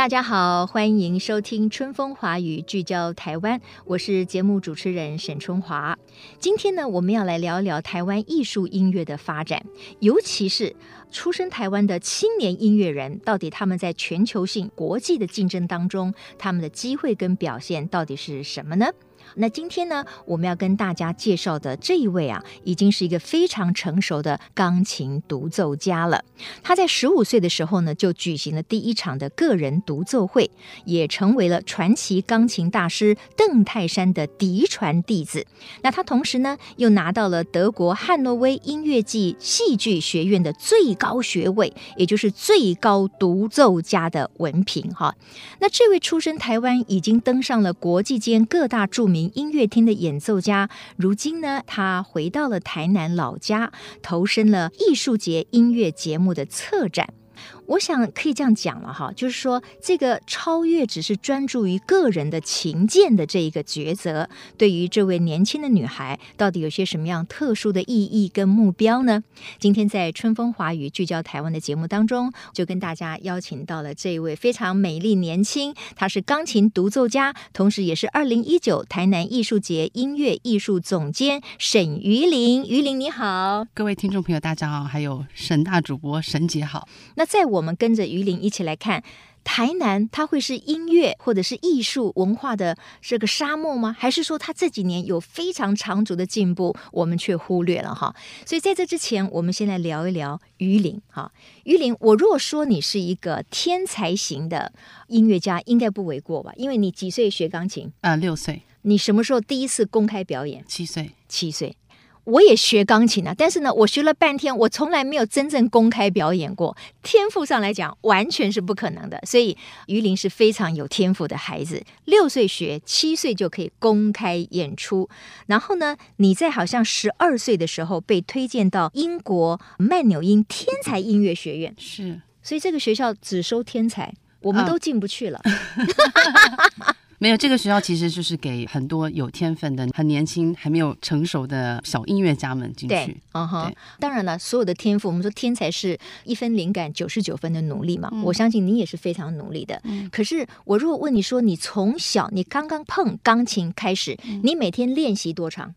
大家好，欢迎收听《春风华语》，聚焦台湾，我是节目主持人沈春华。今天呢，我们要来聊一聊台湾艺术音乐的发展，尤其是出生台湾的青年音乐人，到底他们在全球性、国际的竞争当中，他们的机会跟表现到底是什么呢？那今天呢，我们要跟大家介绍的这一位啊，已经是一个非常成熟的钢琴独奏家了。他在十五岁的时候呢，就举行了第一场的个人独奏会，也成为了传奇钢琴大师邓泰山的嫡传弟子。那他同时呢，又拿到了德国汉诺威音乐暨戏剧学院的最高学位，也就是最高独奏家的文凭。哈，那这位出身台湾，已经登上了国际间各大著名音乐厅的演奏家，如今呢，他回到了台南老家，投身了艺术节音乐节目的策展。我想可以这样讲了哈，就是说这个超越只是专注于个人的琴键的这一个抉择，对于这位年轻的女孩，到底有些什么样特殊的意义跟目标呢？今天在春风华语聚焦台湾的节目当中，就跟大家邀请到了这一位非常美丽年轻，她是钢琴独奏家，同时也是二零一九台南艺术节音乐艺术总监沈瑜琳。瑜琳你好，各位听众朋友大家好，还有沈大主播沈姐好。那在我们跟着瑜琳一起来看台南，它会是音乐或者是艺术文化的这个沙漠吗？还是说它这几年有非常长足的进步，我们却忽略了哈？所以在这之前，我们先来聊一聊瑜琳哈。瑜琳，我如果说你是一个天才型的音乐家，应该不为过吧？因为你几岁学钢琴？啊、呃，六岁。你什么时候第一次公开表演？七岁。七岁。我也学钢琴啊，但是呢，我学了半天，我从来没有真正公开表演过。天赋上来讲，完全是不可能的。所以，于林是非常有天赋的孩子。六岁学，七岁就可以公开演出。然后呢，你在好像十二岁的时候被推荐到英国曼纽因天才音乐学院。是，所以这个学校只收天才，我们都进不去了。啊 没有，这个学校其实就是给很多有天分的、很年轻、还没有成熟的小音乐家们进去。对，嗯哼。当然了，所有的天赋，我们说天才是一分灵感九十九分的努力嘛。嗯、我相信你也是非常努力的。嗯、可是我如果问你说，你从小你刚刚碰钢琴开始，嗯、你每天练习多长？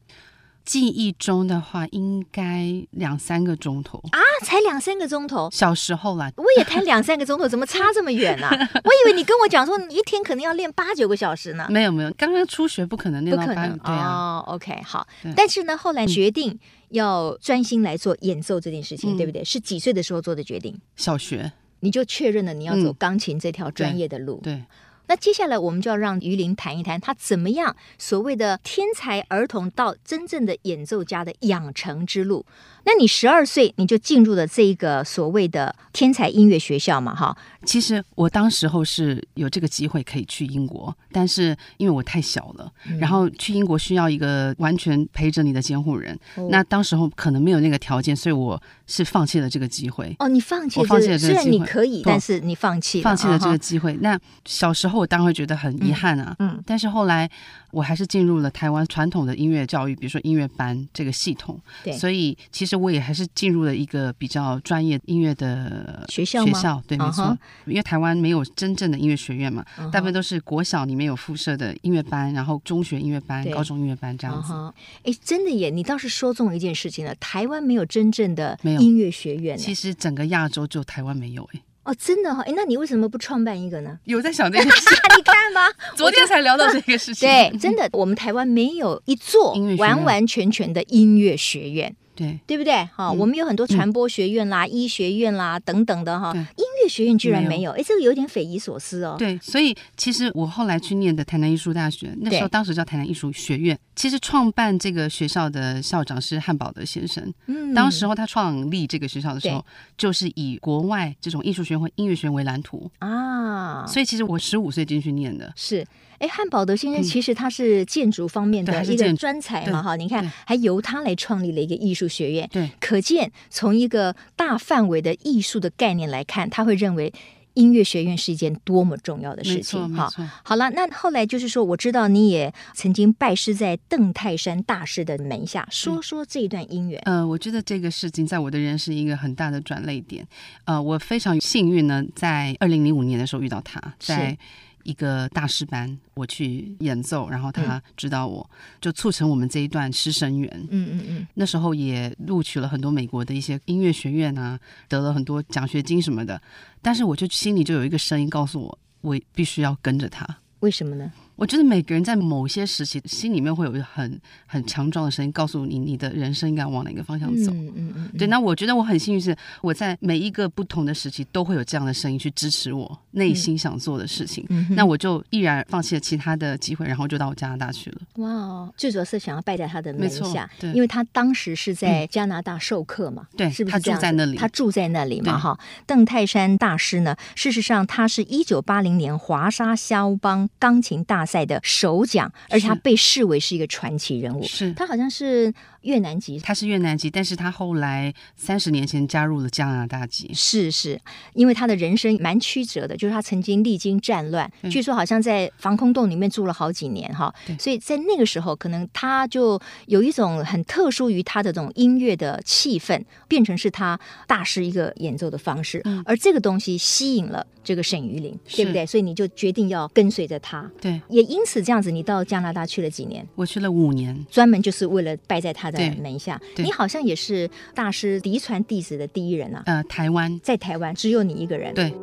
记忆中的话，应该两三个钟头啊，才两三个钟头。小时候啦，我也才两三个钟头，怎么差这么远呢、啊？我以为你跟我讲说，你一天可能要练八九个小时呢。没有没有，刚刚初学不可能练到八，不可能对啊。哦，OK，好。但是呢，后来决定要专心来做演奏这件事情，嗯、对不对？是几岁的时候做的决定？小学，你就确认了你要走钢琴这条专业的路。嗯、对。那接下来我们就要让于林谈一谈，他怎么样所谓的天才儿童到真正的演奏家的养成之路。那你十二岁你就进入了这一个所谓的天才音乐学校嘛？哈，其实我当时候是有这个机会可以去英国，但是因为我太小了，嗯、然后去英国需要一个完全陪着你的监护人，哦、那当时候可能没有那个条件，所以我是放弃了这个机会。哦，你放弃了，我放弃了这个机会，虽然你可以，但是你放弃了，放弃了这个机会。哦、那小时候我当然会觉得很遗憾啊，嗯，嗯但是后来我还是进入了台湾传统的音乐教育，比如说音乐班这个系统，对，所以其实我也还是进入了一个比较专业音乐的学校。学校对，没错，uh huh. 因为台湾没有真正的音乐学院嘛，uh huh. 大部分都是国小里面有附设的音乐班，然后中学音乐班、高中音乐班这样子。哎、uh，huh. 真的耶，你倒是说中了一件事情了，台湾没有真正的音乐学院。其实整个亚洲就台湾没有哎。哦，真的哈，哎，那你为什么不创办一个呢？有在想这件事，你看吧，昨天才聊到这个事情。对，真的，我们台湾没有一座完完全全的音乐学院。对，对不对？哈，我们有很多传播学院啦、医学院啦等等的哈。音乐学院居然没有，哎，这个有点匪夷所思哦。对，所以其实我后来去念的台南艺术大学，那时候当时叫台南艺术学院。其实创办这个学校的校长是汉堡德先生。嗯，当时候他创立这个学校的时候，就是以国外这种艺术学院或音乐学院为蓝图啊。所以其实我十五岁进去念的。是，哎，汉堡德先生其实他是建筑方面的一个专才嘛，哈，你看还由他来创立了一个艺术学院。对，可见从一个大范围的艺术的概念来看，他会认为。音乐学院是一件多么重要的事情，哈。好了，那后来就是说，我知道你也曾经拜师在邓泰山大师的门下，说说这一段姻缘。呃，我觉得这个事情在我的人生是一个很大的转泪点。呃，我非常幸运呢，在二零零五年的时候遇到他，在。一个大师班，我去演奏，然后他指导我，嗯、就促成我们这一段师生缘。嗯嗯嗯。那时候也录取了很多美国的一些音乐学院啊，得了很多奖学金什么的。但是我就心里就有一个声音告诉我，我必须要跟着他。为什么呢？我觉得每个人在某些时期，心里面会有一个很很强壮的声音，告诉你你的人生应该往哪个方向走。嗯嗯嗯。对，那我觉得我很幸运，是我在每一个不同的时期都会有这样的声音去支持我内心想做的事情。嗯。那我就毅然放弃了其他的机会，然后就到加拿大去了。哇哦，最主要是想要拜在他的门下，对，因为他当时是在加拿大授课嘛，对，是不是？他住在那里，他住在那里嘛，哈。邓泰山大师呢，事实上他是一九八零年华沙肖邦钢琴大赛的首奖，而且他被视为是一个传奇人物。是他好像是越南籍，他是越南籍，但是他后来三十年前加入了加拿大籍。是是，因为他的人生蛮曲折的，就是他曾经历经战乱，据说好像在防空洞里面住了好几年哈。所以在那个时候，可能他就有一种很特殊于他的这种音乐的气氛，变成是他大师一个演奏的方式。嗯、而这个东西吸引了这个沈玉林，对不对？所以你就决定要跟随着他。对，也因此这样子，你到加拿大去了几年？我去了五年，专门就是为了拜在他的门下。你好像也是大师嫡传弟子的第一人啊。呃，台湾，在台湾只有你一个人。对。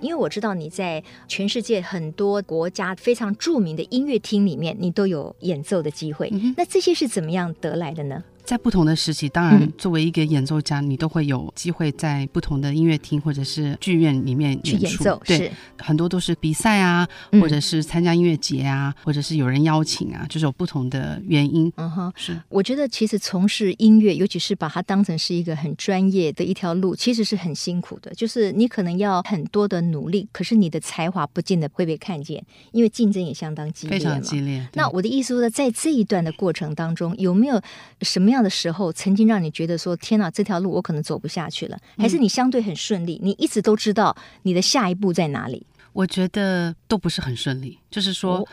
因为我知道你在全世界很多国家非常著名的音乐厅里面，你都有演奏的机会。嗯、那这些是怎么样得来的呢？在不同的时期，当然作为一个演奏家，嗯、你都会有机会在不同的音乐厅或者是剧院里面。去演奏，对，是很多都是比赛啊，或者是参加音乐节啊，嗯、或者是有人邀请啊，就是有不同的原因。嗯哼，是。我觉得其实从事音乐，尤其是把它当成是一个很专业的一条路，其实是很辛苦的。就是你可能要很多的努力，可是你的才华不见得会被看见，因为竞争也相当激烈嘛。非常激烈。那我的意思说，在这一段的过程当中，有没有什么样的时候曾经让你觉得说天哪，这条路我可能走不下去了？还是你相对很顺利？你一直都知道你的下一步在哪里？我觉得都不是很顺利，就是说。哦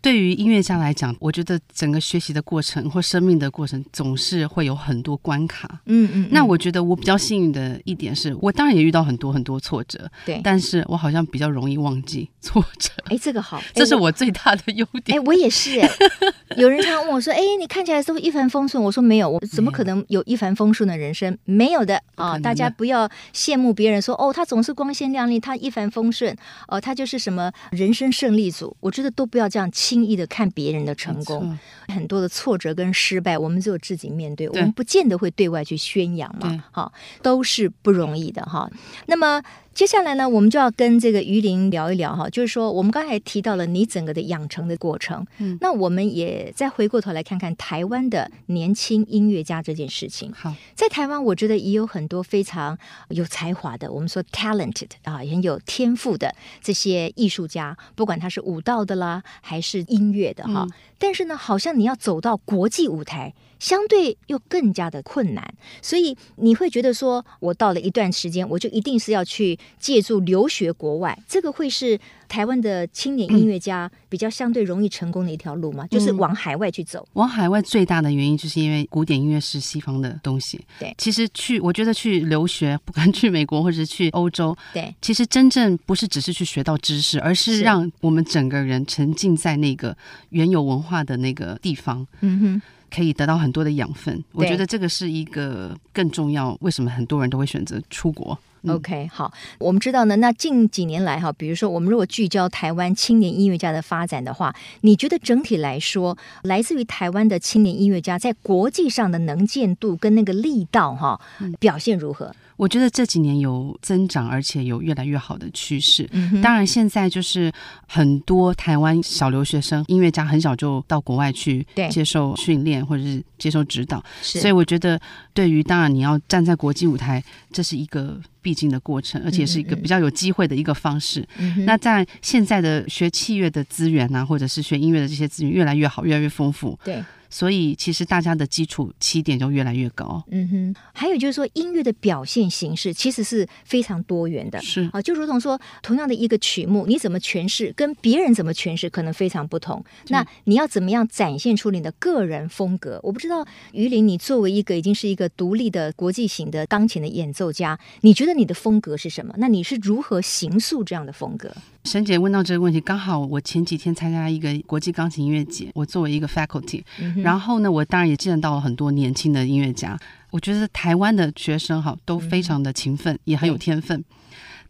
对于音乐家来讲，我觉得整个学习的过程或生命的过程总是会有很多关卡。嗯嗯。那我觉得我比较幸运的一点是，我当然也遇到很多很多挫折。对。但是我好像比较容易忘记 挫折。哎，这个好，这是我最大的优点。哎，我也是。有人常问我说：“哎，你看起来是不是一帆风顺。”我说：“没有，我怎么可能有一帆风顺的人生？没有的啊！大家不要羡慕别人说哦，他总是光鲜亮丽，他一帆风顺哦，他就是什么人生胜利组。我觉得都不要这样。轻易的看别人的成功，很多的挫折跟失败，我们只有自己面对，对，我们不见得会对外去宣扬嘛。哈，都是不容易的哈。那么。接下来呢，我们就要跟这个于林聊一聊哈，就是说我们刚才提到了你整个的养成的过程，嗯，那我们也再回过头来看看台湾的年轻音乐家这件事情。好，在台湾，我觉得也有很多非常有才华的，我们说 talented 啊，很有天赋的这些艺术家，不管他是舞蹈的啦，还是音乐的哈。嗯，但是呢，好像你要走到国际舞台。相对又更加的困难，所以你会觉得说，我到了一段时间，我就一定是要去借助留学国外，这个会是台湾的青年音乐家比较相对容易成功的一条路吗？嗯、就是往海外去走。往海外最大的原因就是因为古典音乐是西方的东西。对，其实去我觉得去留学，不管去美国或者是去欧洲，对，其实真正不是只是去学到知识，而是让我们整个人沉浸在那个原有文化的那个地方。嗯哼。可以得到很多的养分，我觉得这个是一个更重要。为什么很多人都会选择出国？OK，好，我们知道呢。那近几年来哈，比如说我们如果聚焦台湾青年音乐家的发展的话，你觉得整体来说，来自于台湾的青年音乐家在国际上的能见度跟那个力道哈，表现如何？我觉得这几年有增长，而且有越来越好的趋势。嗯、当然，现在就是很多台湾小留学生音乐家很小就到国外去接受训练或者是接受指导，所以我觉得对于当然你要站在国际舞台，这是一个必经的过程，而且是一个比较有机会的一个方式。嗯、那在现在的学器乐的资源啊，或者是学音乐的这些资源越来越好，越来越丰富。对。所以，其实大家的基础起点就越来越高。嗯哼，还有就是说，音乐的表现形式其实是非常多元的。是啊，就如同说，同样的一个曲目，你怎么诠释，跟别人怎么诠释，可能非常不同。那你要怎么样展现出你的个人风格？我不知道，于林，你作为一个已经是一个独立的国际型的钢琴的演奏家，你觉得你的风格是什么？那你是如何形塑这样的风格？沈姐问到这个问题，刚好我前几天参加一个国际钢琴音乐节，我作为一个 faculty，、嗯、然后呢，我当然也见到了很多年轻的音乐家。我觉得台湾的学生哈都非常的勤奋，嗯、也很有天分。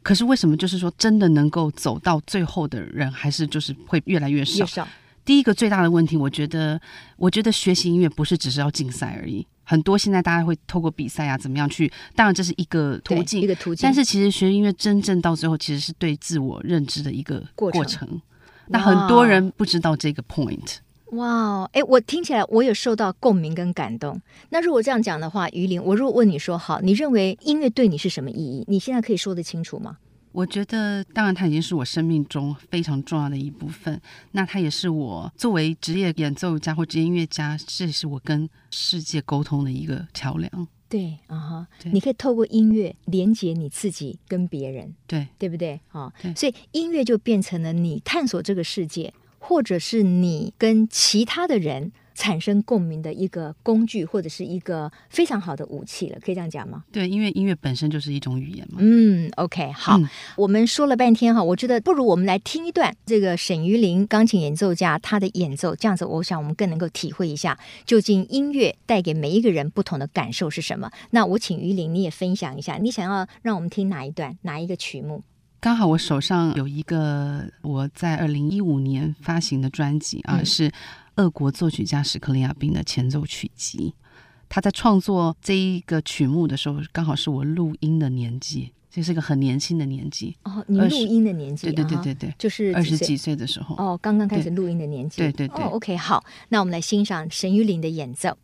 可是为什么就是说真的能够走到最后的人，还是就是会越来越少？越少。第一个最大的问题，我觉得，我觉得学习音乐不是只是要竞赛而已。很多现在大家会透过比赛啊，怎么样去？当然这是一个途径，一个途径。但是其实学音乐真正到最后，其实是对自我认知的一个过程。那很多人不知道这个 point。哇，哎，我听起来我有受到共鸣跟感动。那如果这样讲的话，于玲，我如果问你说，好，你认为音乐对你是什么意义？你现在可以说得清楚吗？我觉得，当然，它已经是我生命中非常重要的一部分。那它也是我作为职业演奏家或职业音乐家，这也是我跟世界沟通的一个桥梁。对，啊哈，你可以透过音乐连接你自己跟别人，对，对不对？啊，所以音乐就变成了你探索这个世界，或者是你跟其他的人。产生共鸣的一个工具，或者是一个非常好的武器了，可以这样讲吗？对，因为音乐本身就是一种语言嘛。嗯，OK，好，嗯、我们说了半天哈，我觉得不如我们来听一段这个沈于林钢琴演奏家他的演奏，这样子，我想我们更能够体会一下，究竟音乐带给每一个人不同的感受是什么。那我请于林你也分享一下，你想要让我们听哪一段，哪一个曲目？刚好我手上有一个我在二零一五年发行的专辑啊，嗯、是。俄国作曲家史克里亚宾的前奏曲集，他在创作这一个曲目的时候，刚好是我录音的年纪，这是一个很年轻的年纪。哦，你录音的年纪，对对对对对，就是二十几岁的时候。哦，刚刚开始录音的年纪。对对对。哦，OK，好，那我们来欣赏沈玉琳的演奏。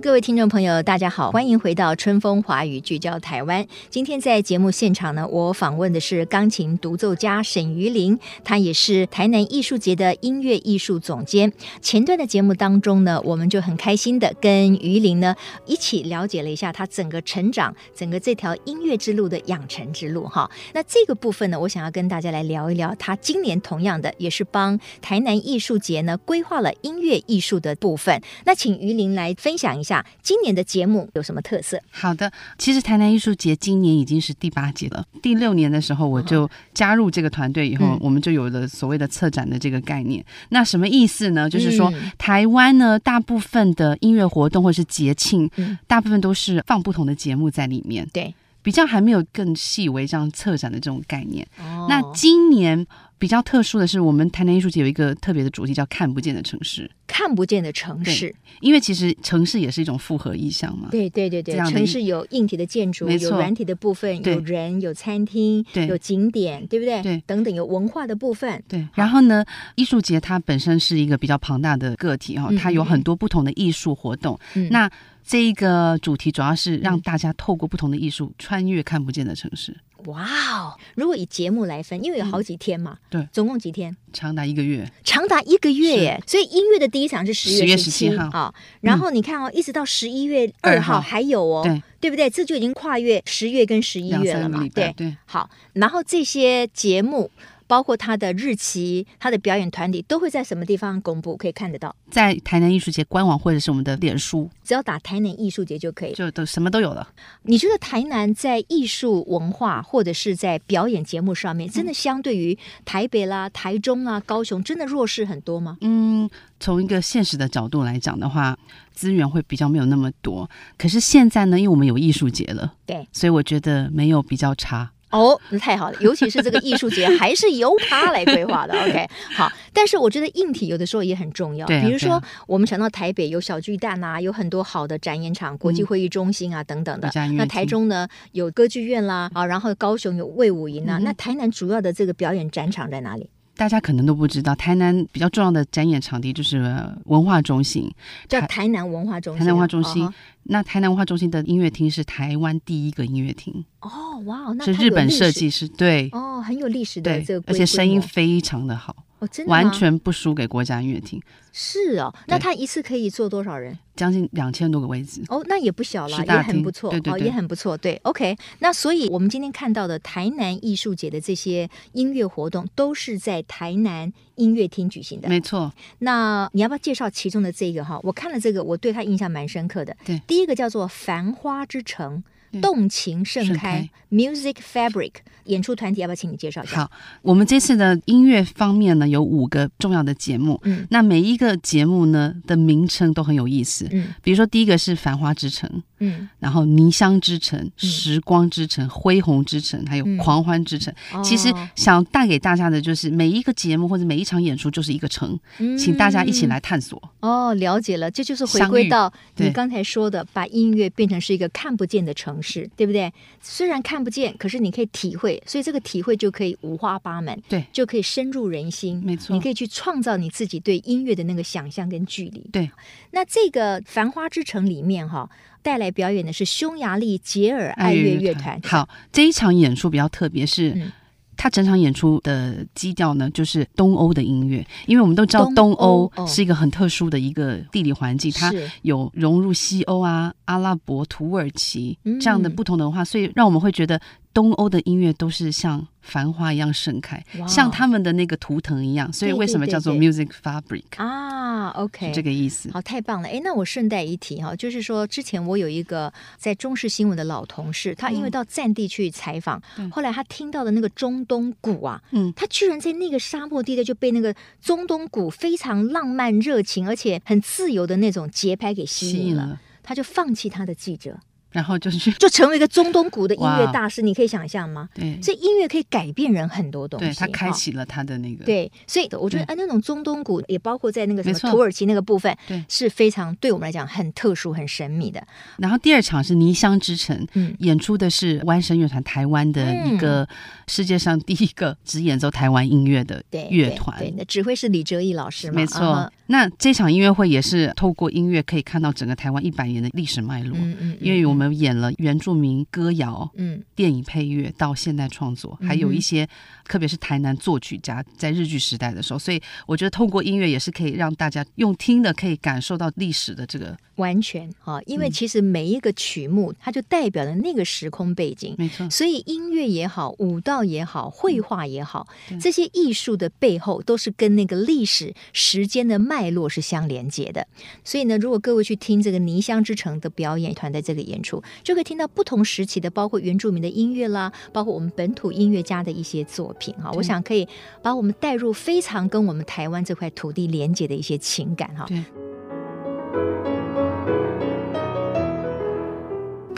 各位听众朋友，大家好，欢迎回到春风华语聚焦台湾。今天在节目现场呢，我访问的是钢琴独奏家沈于林，他也是台南艺术节的音乐艺术总监。前段的节目当中呢，我们就很开心的跟于林呢一起了解了一下他整个成长、整个这条音乐之路的养成之路。哈，那这个部分呢，我想要跟大家来聊一聊，他今年同样的也是帮台南艺术节呢规划了音乐艺术的部分。那请于林来分享。一今年的节目有什么特色？好的，其实台南艺术节今年已经是第八届了。第六年的时候，我就加入这个团队以后，嗯、我们就有了所谓的策展的这个概念。那什么意思呢？就是说，嗯、台湾呢，大部分的音乐活动或是节庆，嗯、大部分都是放不同的节目在里面。对，比较还没有更细微这样策展的这种概念。哦、那今年。比较特殊的是，我们台南艺术节有一个特别的主题，叫“看不见的城市”。看不见的城市，因为其实城市也是一种复合意象嘛。对对对对，城市有硬体的建筑，有软体的部分，有人，有餐厅，有景点，对不对？对，等等，有文化的部分。对。然后呢，艺术节它本身是一个比较庞大的个体哈，它有很多不同的艺术活动。嗯。那这一个主题主要是让大家透过不同的艺术穿越看不见的城市。哇哦！如果以节目来分，因为有好几天嘛，对，总共几天？长达一个月，长达一个月耶！所以音乐的第一场是十月十七号，然后你看哦，一直到十一月二号还有哦，对，对不对？这就已经跨越十月跟十一月了嘛，对对。好，然后这些节目。包括他的日期、他的表演团体都会在什么地方公布？可以看得到，在台南艺术节官网或者是我们的脸书，只要打台南艺术节就可以，就都什么都有了。你觉得台南在艺术文化或者是在表演节目上面，真的相对于台北啦、台中啦、高雄，真的弱势很多吗？嗯，从一个现实的角度来讲的话，资源会比较没有那么多。可是现在呢，因为我们有艺术节了，对，所以我觉得没有比较差。哦，那太好了，尤其是这个艺术节还是由他来规划的。OK，好，但是我觉得硬体有的时候也很重要。啊，比如说我们想到台北有小巨蛋啊，有很多好的展演场、国际会议中心啊、嗯、等等的。那台中呢有歌剧院啦啊，然后高雄有魏武营啊。嗯、那台南主要的这个表演展场在哪里？大家可能都不知道，台南比较重要的展演场地就是文化中心，叫台南文化中心。台南文化中心，那台南文化中心的音乐厅是台湾第一个音乐厅。哦，哇，那是日本设计师，对，哦，很有历史的这个，而且声音非常的好。哦，真的完全不输给国家音乐厅。是哦，那他一次可以坐多少人？将近两千多个位置。哦，那也不小了，也很不错。对对对，哦，也很不错。对，OK。那所以我们今天看到的台南艺术节的这些音乐活动，都是在台南音乐厅举行的。没错。那你要不要介绍其中的这个哈？我看了这个，我对他印象蛮深刻的。对，第一个叫做《繁花之城》。动情盛开，，Music Fabric 演出团体，要不要请你介绍一下？好，我们这次的音乐方面呢，有五个重要的节目。嗯，那每一个节目呢的名称都很有意思。嗯，比如说第一个是繁花之城。嗯，然后泥香之城、时光之城、恢宏之城，还有狂欢之城。其实想带给大家的就是每一个节目或者每一场演出就是一个城，请大家一起来探索。哦，了解了，这就是回归到你刚才说的，把音乐变成是一个看不见的城市，对不对？虽然看不见，可是你可以体会，所以这个体会就可以五花八门，对，就可以深入人心。没错，你可以去创造你自己对音乐的那个想象跟距离。对，那这个繁花之城里面哈。带来表演的是匈牙利杰尔爱乐乐团。好，这一场演出比较特别，是它整场演出的基调呢，就是东欧的音乐。因为我们都知道，东欧是一个很特殊的一个地理环境，它有融入西欧啊、阿拉伯、土耳其这样的不同的文化，所以让我们会觉得东欧的音乐都是像。繁花一样盛开，像他们的那个图腾一样，所以为什么叫做 Music Fabric 啊？OK，这个意思。好，太棒了！哎，那我顺带一提哈，就是说之前我有一个在中视新闻的老同事，他因为到战地去采访，后来他听到的那个中东鼓啊，嗯，他居然在那个沙漠地带就被那个中东鼓非常浪漫、热情而且很自由的那种节拍给吸引了，他就放弃他的记者。然后就是去，就成为一个中东鼓的音乐大师，你可以想象吗？对，所以音乐可以改变人很多东西。对，他开启了他的那个。对，所以我觉得哎，那种中东鼓也包括在那个什么土耳其那个部分，对，是非常对我们来讲很特殊、很神秘的。然后第二场是泥香之城，嗯，演出的是湾声乐团，台湾的一个世界上第一个只演奏台湾音乐的乐团。对，那指挥是李哲毅老师嘛？没错。那这场音乐会也是透过音乐可以看到整个台湾一百年的历史脉络，嗯嗯，因为我们。演了原住民歌谣、嗯，电影配乐到现代创作，嗯、还有一些，特别是台南作曲家在日据时代的时候，所以我觉得透过音乐也是可以让大家用听的可以感受到历史的这个完全啊，因为其实每一个曲目它就代表了那个时空背景，没错。所以音乐也好，舞蹈也好，绘画也好，嗯、这些艺术的背后都是跟那个历史时间的脉络是相连接的。所以呢，如果各位去听这个泥香之城的表演团在这个演出。就可以听到不同时期的，包括原住民的音乐啦，包括我们本土音乐家的一些作品哈。我想可以把我们带入非常跟我们台湾这块土地连接的一些情感哈。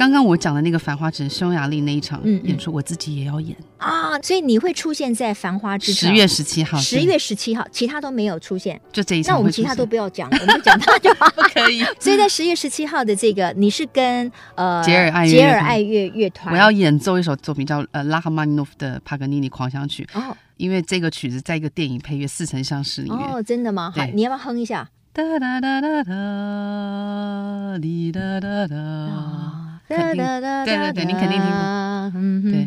刚刚我讲的那个《繁花之城》匈牙利那一场演出，我自己也要演。啊，所以你会出现在《繁花之城》十月十七号，十月十七号，其他都没有出现，就这一场。那我们其他都不要讲，我们讲他就 不可以。所以在十月十七号的这个，你是跟呃杰尔爱杰尔爱乐乐团，我要演奏一首作品叫呃拉赫曼尼诺夫的帕格尼尼狂想曲哦，因为这个曲子在一个电影配乐《似曾相识》里面。哦，真的吗？好，你要不要哼一下？哒哒哒哒哒，滴哒哒哒。肯定，对对对，你肯定听过。嗯对，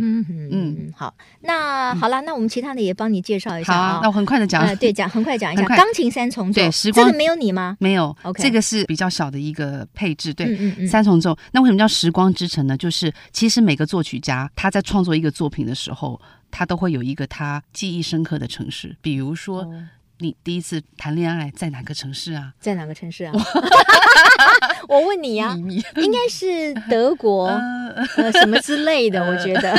嗯好，那好了，那我们其他的也帮你介绍一下啊。那我很快的讲，对，讲很快讲一下。钢琴三重奏，对，时光这个没有你吗？没有，OK，这个是比较小的一个配置。对，三重奏。那为什么叫时光之城呢？就是其实每个作曲家他在创作一个作品的时候，他都会有一个他记忆深刻的城市，比如说。你第一次谈恋爱在哪个城市啊？在哪个城市啊？我问你呀，应该是德国，呃，什么之类的，我觉得。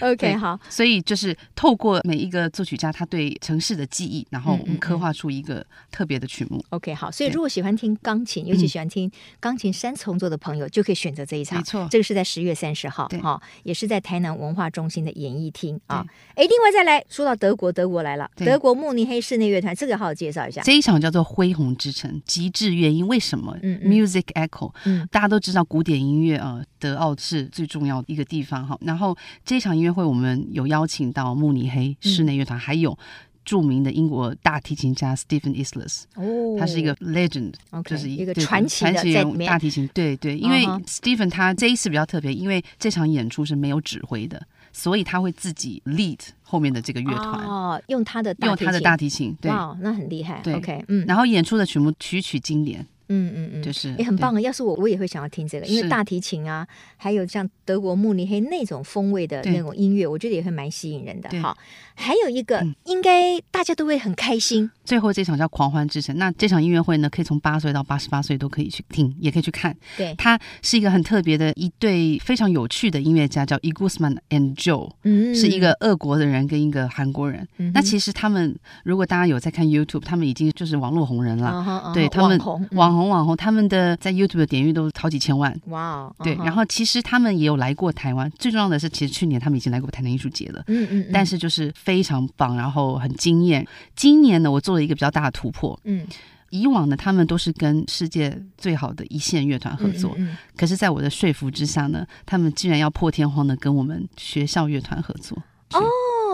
OK，好。所以就是透过每一个作曲家他对城市的记忆，然后我们刻画出一个特别的曲目。OK，好。所以如果喜欢听钢琴，尤其喜欢听钢琴三重奏的朋友，就可以选择这一场。没错，这个是在十月三十号，哈，也是在台南文化中心的演艺厅啊。哎，另外再来说到德国，德国来了，德国慕尼黑室内乐团，这个好好介绍一下。这一场叫做《恢宏之城》，极致乐音。为什么？嗯嗯，Music Echo。嗯，大家都知道古典音乐啊，德奥是最重要的一个地方哈。然后这场音乐会，我们有邀请到慕尼黑室内乐团，还有著名的英国大提琴家 Stephen Isles。哦，他是一个 legend，就是一个传奇传奇人物。大提琴，对对，因为 Stephen 他这一次比较特别，因为这场演出是没有指挥的。所以他会自己 lead 后面的这个乐团哦，用他的用他的大提琴，对，那很厉害。对，OK，嗯，然后演出的曲目曲曲经典。嗯嗯嗯，就是也很棒啊！要是我，我也会想要听这个，因为大提琴啊，还有像德国慕尼黑那种风味的那种音乐，我觉得也会蛮吸引人的。好，还有一个应该大家都会很开心。最后这场叫《狂欢之城》，那这场音乐会呢，可以从八岁到八十八岁都可以去听，也可以去看。对，它是一个很特别的一对非常有趣的音乐家，叫 Igusman and Joe，嗯，是一个俄国的人跟一个韩国人。那其实他们如果大家有在看 YouTube，他们已经就是网络红人了。对他们网红。网红网红，他们的在 YouTube 的点阅都好几千万。哇 Wow，对，uh. 然后其实他们也有来过台湾。最重要的是，其实去年他们已经来过台南艺术节了。嗯嗯，嗯。但是就是非常棒，然后很惊艳。今年呢，我做了一个比较大的突破。嗯。以往呢，他们都是跟世界最好的一线乐团合作。嗯，嗯，嗯。可是，在我的说服之下呢，他们竟然要破天荒的跟我们学校乐团合作。哦，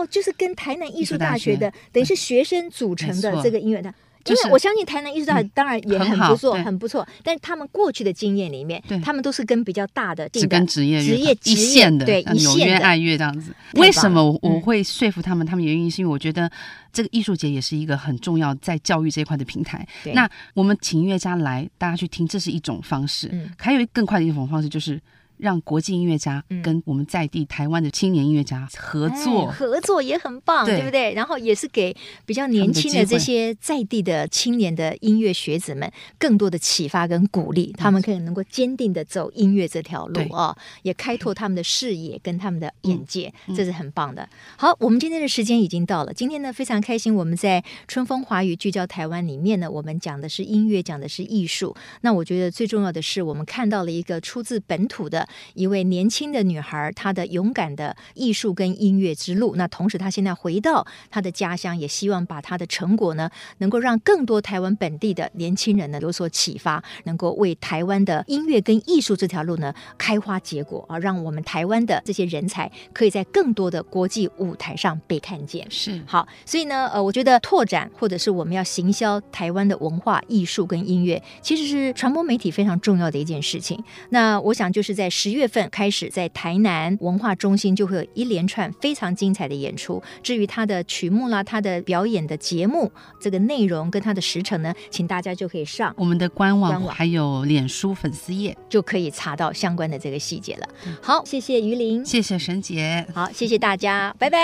就是跟台南艺术大学的，学等于是学生组成的这个音乐团。因为我相信台南艺术大学当然也很不错，很不错。但是他们过去的经验里面，他们都是跟比较大的、只跟职业、职业一线的，对一线的爱乐这样子。为什么我会说服他们？他们原因是因为我觉得这个艺术节也是一个很重要在教育这一块的平台。那我们请音乐家来，大家去听，这是一种方式。嗯还有一更快的一种方式就是。让国际音乐家跟我们在地台湾的青年音乐家合作，合作也很棒，对不对？然后也是给比较年轻的这些在地的青年的音乐学子们更多的启发跟鼓励，他们可以能够坚定的走音乐这条路啊，也开拓他们的视野跟他们的眼界，这是很棒的。好，我们今天的时间已经到了，今天呢非常开心，我们在春风华语聚焦台湾里面呢，我们讲的是音乐，讲的是艺术。那我觉得最重要的是，我们看到了一个出自本土的。一位年轻的女孩，她的勇敢的艺术跟音乐之路。那同时，她现在回到她的家乡，也希望把她的成果呢，能够让更多台湾本地的年轻人呢有所启发，能够为台湾的音乐跟艺术这条路呢开花结果啊，让我们台湾的这些人才可以在更多的国际舞台上被看见。是好，所以呢，呃，我觉得拓展或者是我们要行销台湾的文化艺术跟音乐，其实是传播媒体非常重要的一件事情。那我想就是在十月份开始，在台南文化中心就会有一连串非常精彩的演出。至于他的曲目啦，他的表演的节目，这个内容跟他的时程呢，请大家就可以上我们的官网，还有脸书粉丝页，就可以查到相关的这个细节了。好，谢谢于林，谢谢沈姐，好，谢谢大家，拜拜，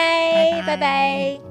拜拜。拜拜。